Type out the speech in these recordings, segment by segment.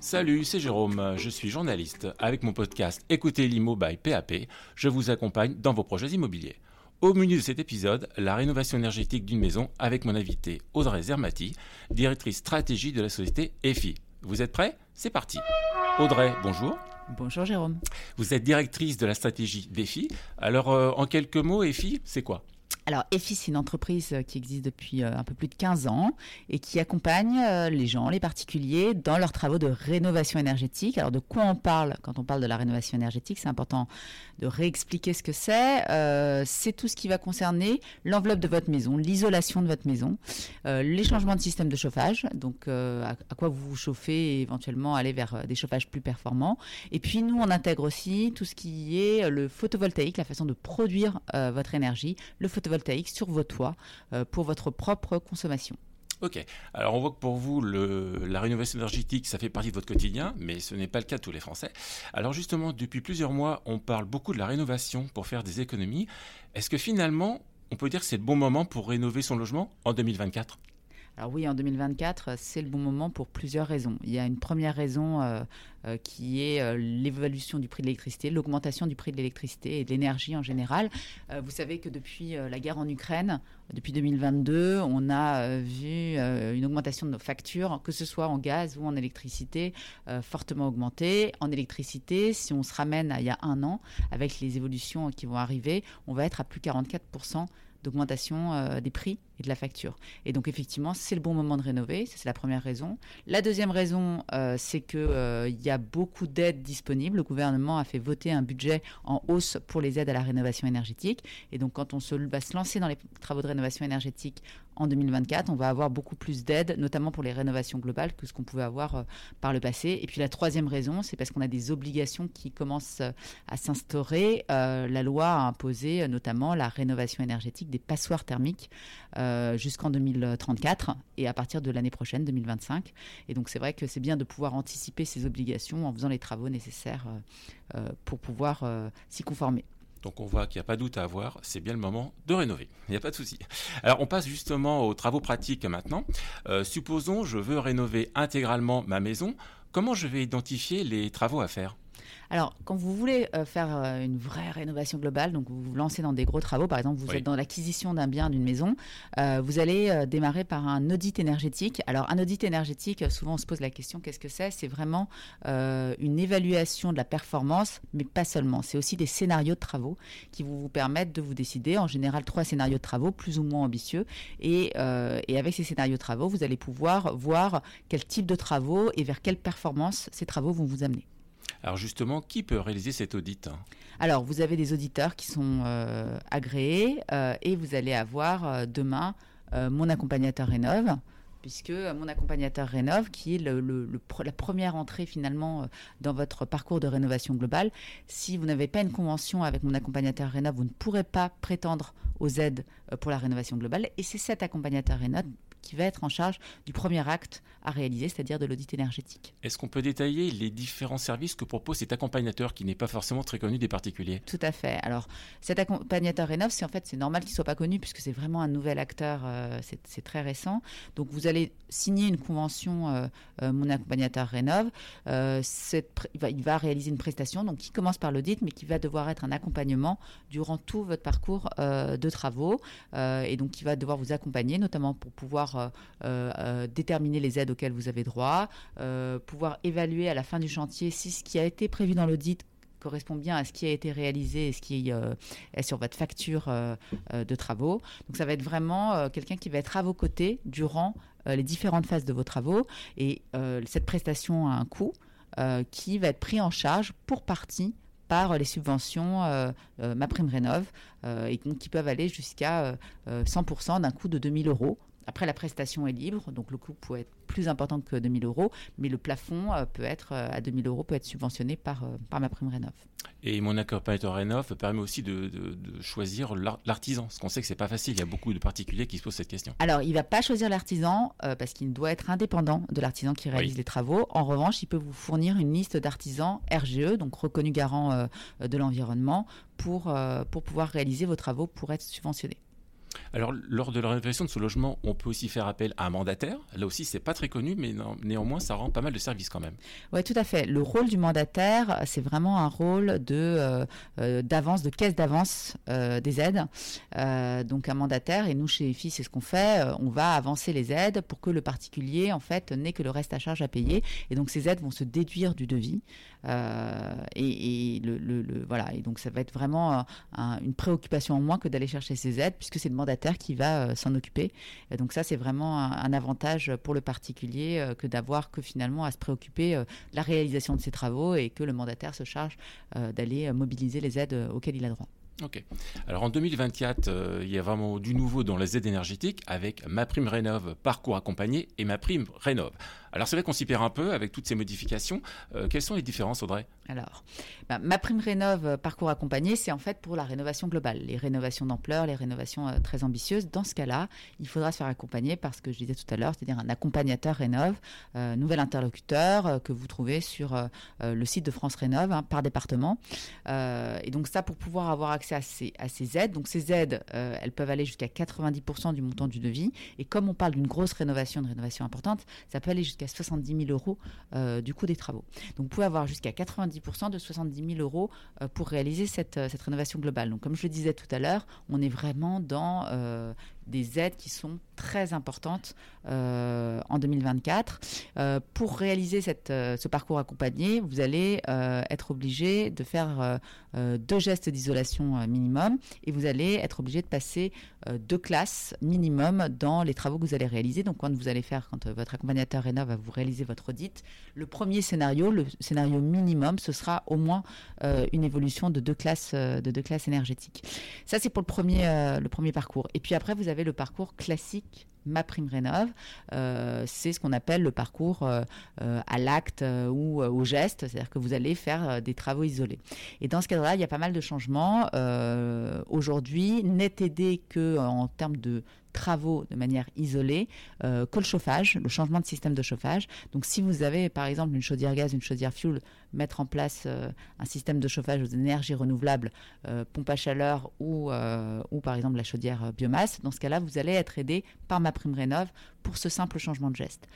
Salut, c'est Jérôme, je suis journaliste. Avec mon podcast Écoutez l'IMO by PAP, je vous accompagne dans vos projets immobiliers. Au menu de cet épisode, la rénovation énergétique d'une maison avec mon invité Audrey Zermati, directrice stratégie de la société EFI. Vous êtes prêts? C'est parti. Audrey, bonjour. Bonjour Jérôme. Vous êtes directrice de la stratégie d'EFI. Alors, euh, en quelques mots, EFI, c'est quoi? Alors, EFI, c'est une entreprise euh, qui existe depuis euh, un peu plus de 15 ans et qui accompagne euh, les gens, les particuliers, dans leurs travaux de rénovation énergétique. Alors, de quoi on parle quand on parle de la rénovation énergétique? C'est important de réexpliquer ce que c'est. c'est tout ce qui va concerner l'enveloppe de votre maison, l'isolation de votre maison, les changements de système de chauffage, donc à, quoi vous vous chauffez et éventuellement aller vers des chauffages plus performants. Et puis, nous, on intègre aussi tout ce qui est le photovoltaïque, la façon de produire votre énergie, le photovoltaïque sur vos toits euh, pour votre propre consommation. Ok. Alors on voit que pour vous, la rénovation énergétique, ça fait partie de votre quotidien, mais ce n'est pas le cas de tous les Français. Alors justement, depuis plusieurs mois, on parle beaucoup de la rénovation pour faire des économies. Est-ce que finalement, on peut dire que c'est le bon moment pour rénover son logement en 2024 alors oui, en 2024, c'est le bon moment pour plusieurs raisons. Il y a une première raison euh, euh, qui est euh, l'évolution du prix de l'électricité, l'augmentation du prix de l'électricité et de l'énergie en général. vous savez que depuis la guerre en Ukraine, depuis 2022, on a vu une augmentation de nos factures, que ce soit en gaz ou en électricité, fortement augmentée. En électricité, si on se ramène à il y a un an, avec les évolutions qui vont arriver, on va être à plus 44% d'augmentation des prix et de la facture. Et donc effectivement, c'est le bon moment de rénover, c'est la première raison. La deuxième raison, euh, c'est qu'il euh, y a beaucoup d'aides disponibles. Le gouvernement a fait voter un budget en hausse pour les aides à la rénovation énergétique. Et donc quand on va se lancer dans les travaux de rénovation énergétique en 2024, on va avoir beaucoup plus d'aides, notamment pour les rénovations globales, que ce qu'on pouvait avoir euh, par le passé. Et puis la troisième raison, c'est parce qu'on a des obligations qui commencent à s'instaurer. la loi a imposé notamment la rénovation énergétique des passoires thermiques. Euh, jusqu'en 2034 et à partir de l'année prochaine, 2025. Et donc c'est vrai que c'est bien de pouvoir anticiper ces obligations en faisant les travaux nécessaires euh, euh, pour pouvoir s'y conformer. Donc on voit qu'il n'y a pas doute à avoir, c'est bien le moment de rénover. Il n'y a pas de souci. Alors on passe justement aux travaux pratiques maintenant. supposons je veux rénover intégralement ma maison. Comment je vais identifier les travaux à faire? Alors, quand vous voulez euh, faire euh, une vraie rénovation globale, donc vous vous lancez dans des gros travaux, par exemple, vous êtes dans l'acquisition d'un bien, d'une maison, euh, vous allez démarrer par un audit énergétique. Alors, un audit énergétique, souvent on se pose la question, qu'est-ce que c'est? C'est vraiment une évaluation de la performance, mais pas seulement. C'est aussi des scénarios de travaux qui vont vous permettre de vous décider, en général, trois scénarios de travaux plus ou moins ambitieux. Et, et avec ces scénarios de travaux, vous allez pouvoir voir quel type de travaux et vers quelle performance ces travaux vont vous amener. Alors justement, qui peut réaliser cet audit? Alors, vous avez des auditeurs qui sont euh, agréés euh, et vous allez avoir euh, demain mon accompagnateur Rénov puisque mon accompagnateur Rénov, qui est la première entrée finalement dans votre parcours de rénovation globale, si vous n'avez pas une convention avec mon accompagnateur Rénov, vous ne pourrez pas prétendre aux aides pour la rénovation globale. Et c'est cet accompagnateur Rénov qui va être en charge du premier acte à réaliser, c'est-à-dire de l'audit énergétique. Est-ce qu'on peut détailler les différents services que propose cet accompagnateur qui n'est pas forcément très connu des particuliers? Tout à fait. Alors, cet accompagnateur Rénov, c'est en fait c'est normal qu'il soit pas connu puisque c'est vraiment un nouvel acteur, euh, c'est très récent. Donc, vous allez signer une convention, euh, euh, mon accompagnateur Rénov. Cette, il, va, il, va, réaliser une prestation, donc qui commence par l'audit, mais qui va devoir être un accompagnement durant tout votre parcours de travaux, et donc qui va devoir vous accompagner, notamment pour pouvoir euh, euh, déterminer les aides auxquelles vous avez droit, euh, pouvoir évaluer à la fin du chantier si ce qui a été prévu dans l'audit correspond bien à ce qui a été réalisé et ce qui est sur votre facture de travaux. Donc ça va être vraiment quelqu'un qui va être à vos côtés durant les différentes phases de vos travaux et cette prestation a un coût qui va être pris en charge pour partie par les subventions euh, Ma Prime Rénov et qui peuvent aller jusqu'à 100% d'un coût de 2000 euros après, la prestation est libre, donc le coût peut être plus important que 2000 euros, mais le plafond euh, peut être euh, à 2000 euros peut être subventionné par, euh, par ma prime Rénov. Et mon accompagnateur Rénov permet aussi de, choisir l'artisan, parce qu'on sait que c'est pas facile, il y a beaucoup de particuliers qui se posent cette question. Alors, il va pas choisir l'artisan parce qu'il doit être indépendant de l'artisan qui réalise les travaux. En revanche, il peut vous fournir une liste d'artisans RGE, donc reconnus garants de l'environnement, pour, pour pouvoir réaliser vos travaux pour être subventionnés. Alors, lors de la rénovation de ce logement, on peut aussi faire appel à un mandataire. Là aussi, c'est pas très connu, mais néanmoins, ça rend pas mal de services quand même. Oui, tout à fait. Le rôle du mandataire, c'est vraiment un rôle de euh, euh, d'avance, de caisse d'avance euh, des aides. donc, un mandataire, et nous chez EFI, c'est ce qu'on fait. on va avancer les aides pour que le particulier, en fait, n'ait que le reste à charge à payer. Et donc, ces aides vont se déduire du devis. et, voilà. Et donc, ça va être vraiment une préoccupation en moins que d'aller chercher ces aides, puisque c'est le mandataire qui va s'en occuper. Donc, ça, c'est vraiment un, avantage pour le particulier que d'avoir que finalement à se préoccuper de la réalisation de ces travaux et que le mandataire se charge d'aller mobiliser les aides auxquelles il a droit. Ok. Alors en 2024, euh, il y a vraiment du nouveau dans les aides énergétiques avec ma prime rénov parcours accompagné et ma prime rénov. Alors c'est vrai qu'on s'y perd un peu avec toutes ces modifications. Euh, quelles sont les différences, Audrey? Alors, bah, ma prime rénov euh, parcours accompagné, c'est en fait pour la rénovation globale, les rénovations d'ampleur, les rénovations euh, très ambitieuses. Dans ce cas-là, il faudra se faire accompagner par ce que je disais tout à l'heure, c'est-à-dire un accompagnateur rénov, nouvel interlocuteur que vous trouvez sur le site de France Rénov hein, par département. et donc ça, pour pouvoir avoir accès à ces, à ces aides, donc ces aides, elles peuvent aller jusqu'à 90% du montant du devis. Et comme on parle d'une grosse rénovation, de rénovation importante, ça peut aller jusqu'à 70 000 euros euh, du coût des travaux. Donc vous pouvez avoir jusqu'à 90% de 70 000 euros euh, pour réaliser cette, euh, cette, rénovation globale. Donc comme je le disais tout à l'heure, on est vraiment dans des aides qui sont très importantes euh, en 2024. Euh, pour réaliser cette, euh, ce parcours accompagné, vous allez être obligé de faire deux gestes d'isolation minimum et vous allez être obligé de passer deux classes minimum dans les travaux que vous allez réaliser. Donc quand vous allez faire, quand votre accompagnateur rénov va vous réaliser votre audit, le premier scénario, le scénario minimum, ce sera au moins une évolution de deux classes, de deux classes énergétiques. Ça c'est pour le premier, le premier parcours. Et puis après, vous avez le parcours classique ma prime rénov, euh, c'est ce qu'on appelle le parcours euh, euh, à l'acte ou au geste, c'est-à-dire que vous allez faire des travaux isolés. Et dans ce cadre-là, il y a pas mal de changements. Aujourd'hui, n'est aidé que en termes de travaux de manière isolée que le chauffage, le changement de système de chauffage. Donc si vous avez par exemple une chaudière gaz, une chaudière fuel, mettre en place un système de chauffage aux énergies renouvelables, pompe à chaleur ou, par exemple la chaudière biomasse, dans ce cas-là, vous allez être aidé par ma rénov pour ce simple changement de geste.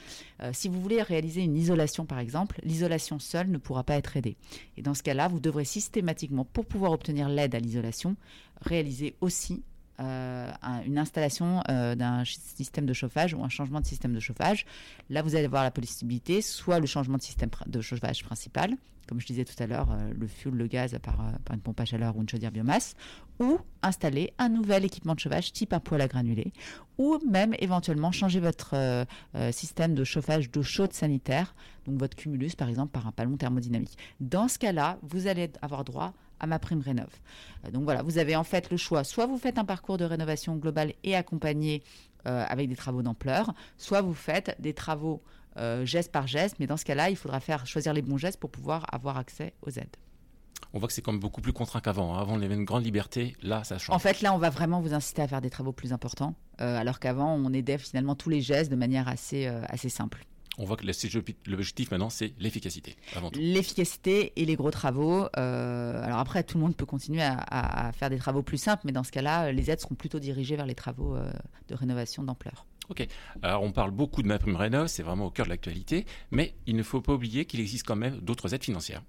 si vous voulez réaliser une isolation par exemple, l'isolation seule ne pourra pas être aidée. Et dans ce cas-là, vous devrez systématiquement, pour pouvoir obtenir l'aide à l'isolation, réaliser aussi euh, une installation euh, d'un système de chauffage ou un changement de système de chauffage. Là, vous allez avoir la possibilité, soit le changement de système de chauffage principal, comme je disais tout à l'heure, euh, le fuel, le gaz par, une pompe à chaleur ou une chaudière biomasse, ou installer un nouvel équipement de chauffage type un poêle à granulés, ou même éventuellement changer votre système de chauffage d'eau chaude sanitaire, donc votre cumulus par exemple par un ballon thermodynamique. Dans ce cas-là, vous allez avoir droit à ma prime rénov. Euh, donc voilà, vous avez en fait le choix. Soit vous faites un parcours de rénovation globale et accompagné euh, avec des travaux d'ampleur, soit vous faites des travaux euh, geste par geste, mais dans ce cas-là, il faudra faire choisir les bons gestes pour pouvoir avoir accès aux aides. On voit que c'est quand même beaucoup plus contraint qu'avant. Hein. Avant, y avait une grande liberté. Là, ça change. En fait, là, on va vraiment vous inciter à faire des travaux plus importants, alors qu'avant, on aidait finalement tous les gestes de manière assez, assez simple on voit que l'objectif maintenant, c'est l'efficacité. L'efficacité et les gros travaux. Euh, alors après, tout le monde peut continuer à, faire des travaux plus simples, mais dans ce cas-là, les aides seront plutôt dirigées vers les travaux euh, de rénovation d'ampleur. Ok. Alors on parle beaucoup de ma prime rénov, c'est vraiment au cœur de l'actualité, mais il ne faut pas oublier qu'il existe quand même d'autres aides financières.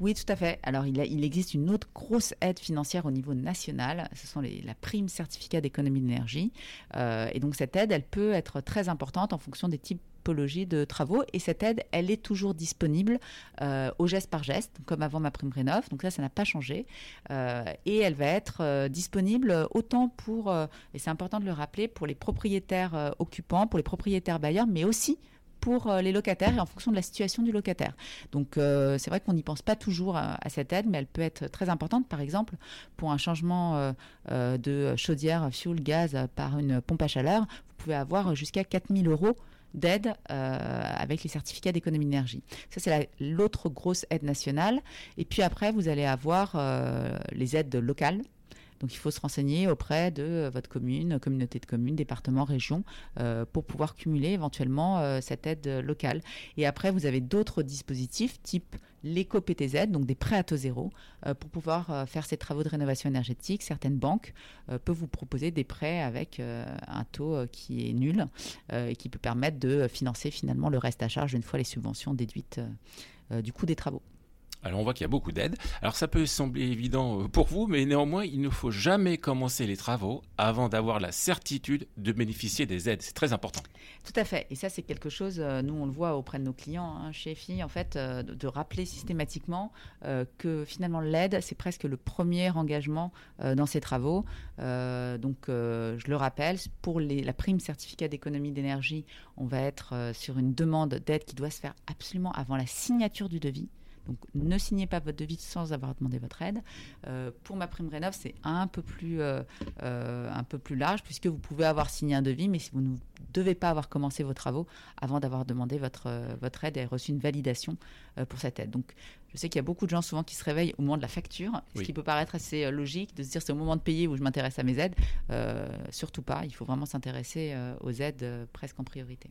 Oui, tout à fait. Alors il, il, existe une autre grosse aide financière au niveau national, ce sont les, la prime certificat d'économie d'énergie. Euh, et donc cette aide, elle peut être très importante en fonction des types de travaux. Et cette aide, elle est toujours disponible euh, au geste par geste, comme avant ma prime rénov. Donc ça, ça n'a pas changé. Euh, et elle va être euh, disponible autant pour, et c'est important de le rappeler, pour les propriétaires occupants, pour les propriétaires bailleurs, mais aussi pour les locataires et en fonction de la situation du locataire. Donc c'est vrai qu'on n'y pense pas toujours à, cette aide, mais elle peut être très importante. Par exemple, pour un changement de chaudière fuel gaz par une pompe à chaleur, vous pouvez avoir jusqu'à 4000 euros d'aide euh, avec les certificats d'économie d'énergie. Ça, c'est l'autre grosse aide nationale. Et puis après, vous allez avoir euh, les aides locales. Donc il faut se renseigner auprès de votre commune, communauté de communes, département, région, euh, pour pouvoir cumuler éventuellement cette aide locale. Et après, vous avez d'autres dispositifs type l'éco-PTZ, donc des prêts à taux zéro, pour pouvoir faire ces travaux de rénovation énergétique. Certaines banques peuvent vous proposer des prêts avec un taux qui est nul et qui peut permettre de financer finalement le reste à charge une fois les subventions déduites du coût des travaux. Alors on voit qu'il y a beaucoup d'aides. Alors ça peut sembler évident euh, pour vous, mais néanmoins, il ne faut jamais commencer les travaux avant d'avoir la certitude de bénéficier des aides. C'est très important. Tout à fait. Et ça, c'est quelque chose, euh, nous, on le voit auprès de nos clients hein, chez FI, en fait, euh, de, rappeler systématiquement que finalement, l'aide, c'est presque le premier engagement dans ces travaux. donc, je le rappelle, pour la prime certificat d'économie d'énergie, on va être sur une demande d'aide qui doit se faire absolument avant la signature du devis. Donc ne signez pas votre devis sans avoir demandé votre aide. Euh, pour ma prime rénov, c'est un peu plus euh, euh, un peu plus large puisque vous pouvez avoir signé un devis, mais si vous ne devez pas avoir commencé vos travaux avant d'avoir demandé votre votre aide et reçu une validation pour cette aide. Donc je sais qu'il y a beaucoup de gens souvent qui se réveillent au moment de la facture, ce qui peut paraître assez logique de se dire c'est au moment de payer où je m'intéresse à mes aides. surtout pas, il faut vraiment s'intéresser aux aides presque en priorité.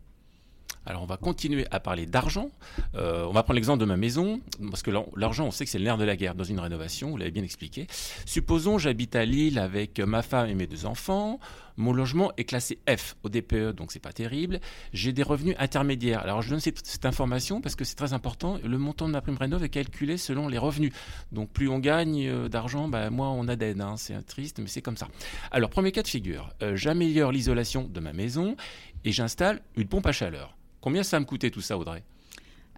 Alors on va continuer à parler d'argent. Euh, on va prendre l'exemple de ma maison, parce que l'argent, on sait que c'est le nerf de la guerre dans une rénovation, vous l'avez bien expliqué. Supposons j'habite à Lille avec ma femme et mes deux enfants. Mon logement est classé F au DPE, donc c'est pas terrible. J'ai des revenus intermédiaires. Alors je donne cette, information parce que c'est très important. Le montant de ma prime rénov est calculé selon les revenus. Donc plus on gagne euh, d'argent, bah, moins on a d'aide. Hein. C'est triste, mais c'est comme ça. Alors premier cas de figure, euh, j'améliore l'isolation de ma maison et j'installe une pompe à chaleur. Combien ça va me coûter tout ça, Audrey?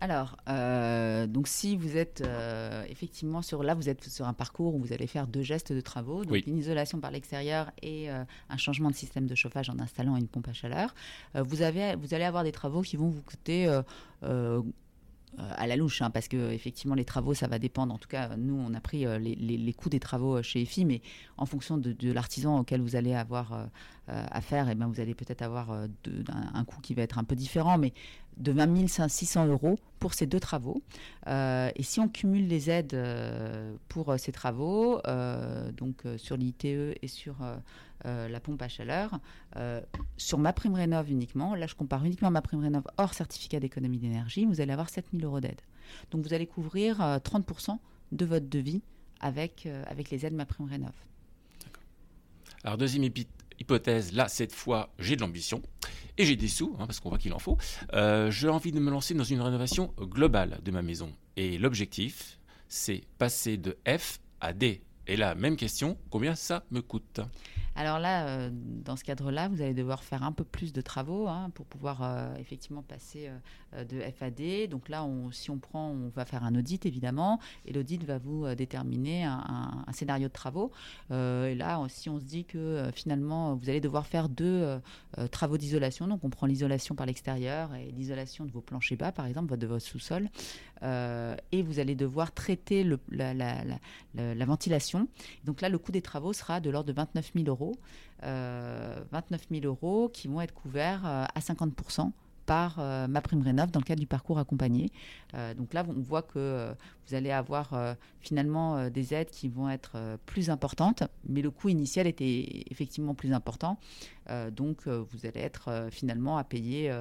Alors, euh, donc si vous êtes euh, effectivement sur là, vous êtes sur un parcours où vous allez faire deux gestes de travaux, donc une isolation par l'extérieur et euh, un changement de système de chauffage en installant une pompe à chaleur, vous, avez, vous allez avoir des travaux qui vont vous coûter à la louche, hein, parce que effectivement les travaux, ça va dépendre. En tout cas, nous, on a pris les, coûts des travaux chez EFI, mais en fonction de, l'artisan auquel vous allez avoir euh, à faire, et eh ben vous allez peut-être avoir euh, un, coût qui va être un peu différent, mais de 20 600 euros pour ces deux travaux. Euh, et si on cumule les aides pour ces travaux, donc sur l'ITE et sur la pompe à chaleur, sur ma prime rénov uniquement, là je compare uniquement ma prime rénov hors certificat d'économie d'énergie, vous allez avoir 7 000 euros d'aide. Donc vous allez couvrir 30% de votre devis avec, avec les aides ma prime rénov. Alors deuxième hypothèse, là, cette fois, j'ai de l'ambition et j'ai des sous, hein, parce qu'on voit qu'il en faut. Euh, j'ai envie de me lancer dans une rénovation globale de ma maison. Et l'objectif, c'est passer de F à D. Et là, même question, combien ça me coûte? Alors là, euh, dans ce cadre-là, vous allez devoir faire un peu plus de travaux hein, pour pouvoir euh, effectivement passer euh, de FAD. Donc là, si on prend, on va faire un audit évidemment, et l'audit va vous déterminer un, scénario de travaux. et là, si on se dit que finalement, vous allez devoir faire deux travaux d'isolation, donc on prend l'isolation par l'extérieur et l'isolation de vos planchers bas, par exemple, de votre sous-sol, et vous allez devoir traiter la, la, ventilation. Donc là, le coût des travaux sera de l'ordre de 29 000 euros 29 000 euh, euros qui vont être couverts euh, à 50% par euh, ma prime rénov dans le cadre du parcours accompagné. donc là, on voit que vous allez avoir finalement des aides qui vont être plus importantes, mais le coût initial était effectivement plus important. donc vous allez être finalement à payer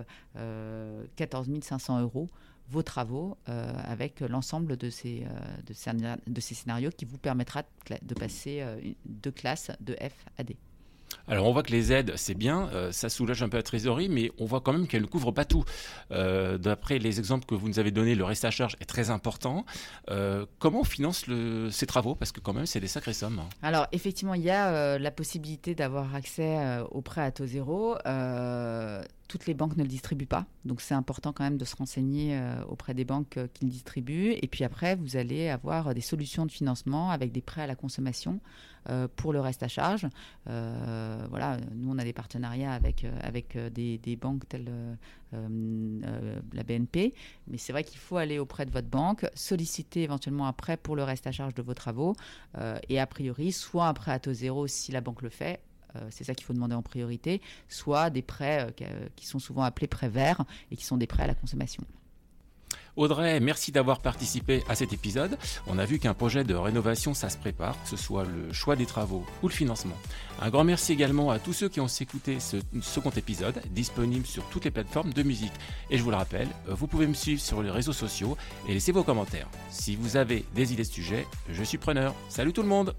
14 500 euros vos travaux avec l'ensemble de ces, de, ces, scénarios qui vous permettra de passer de classe de F à D. Alors on voit que les aides, c'est bien, euh, ça soulage un peu la trésorerie, mais on voit quand même qu'elles ne couvrent pas tout. Euh, d'après les exemples que vous nous avez donnés, le reste à charge est très important. Euh, comment on finance ces travaux? Parce que quand même, c'est des sacrées sommes. Alors effectivement, il y a la possibilité d'avoir accès au prêt à taux zéro toutes les banques ne le distribuent pas. Donc c'est important quand même de se renseigner euh, auprès des banques euh, qui le distribuent. Et puis après, vous allez avoir des solutions de financement avec des prêts à la consommation euh, pour le reste à charge. voilà, nous on a des partenariats avec, avec des, des, banques telles la BNP. Mais c'est vrai qu'il faut aller auprès de votre banque, solliciter éventuellement un prêt pour le reste à charge de vos travaux. et a priori, soit un prêt à taux zéro si la banque le fait, euh, c'est ça qu'il faut demander en priorité, soit des prêts euh, qui sont souvent appelés prêts verts et qui sont des prêts à la consommation. Audrey, merci d'avoir participé à cet épisode. On a vu qu'un projet de rénovation, ça se prépare, que ce soit le choix des travaux ou le financement. Un grand merci également à tous ceux qui ont écouté ce second épisode, disponible sur toutes les plateformes de musique. Et je vous le rappelle, vous pouvez me suivre sur les réseaux sociaux et laisser vos commentaires. Si vous avez des idées de sujets, je suis preneur. Salut tout le monde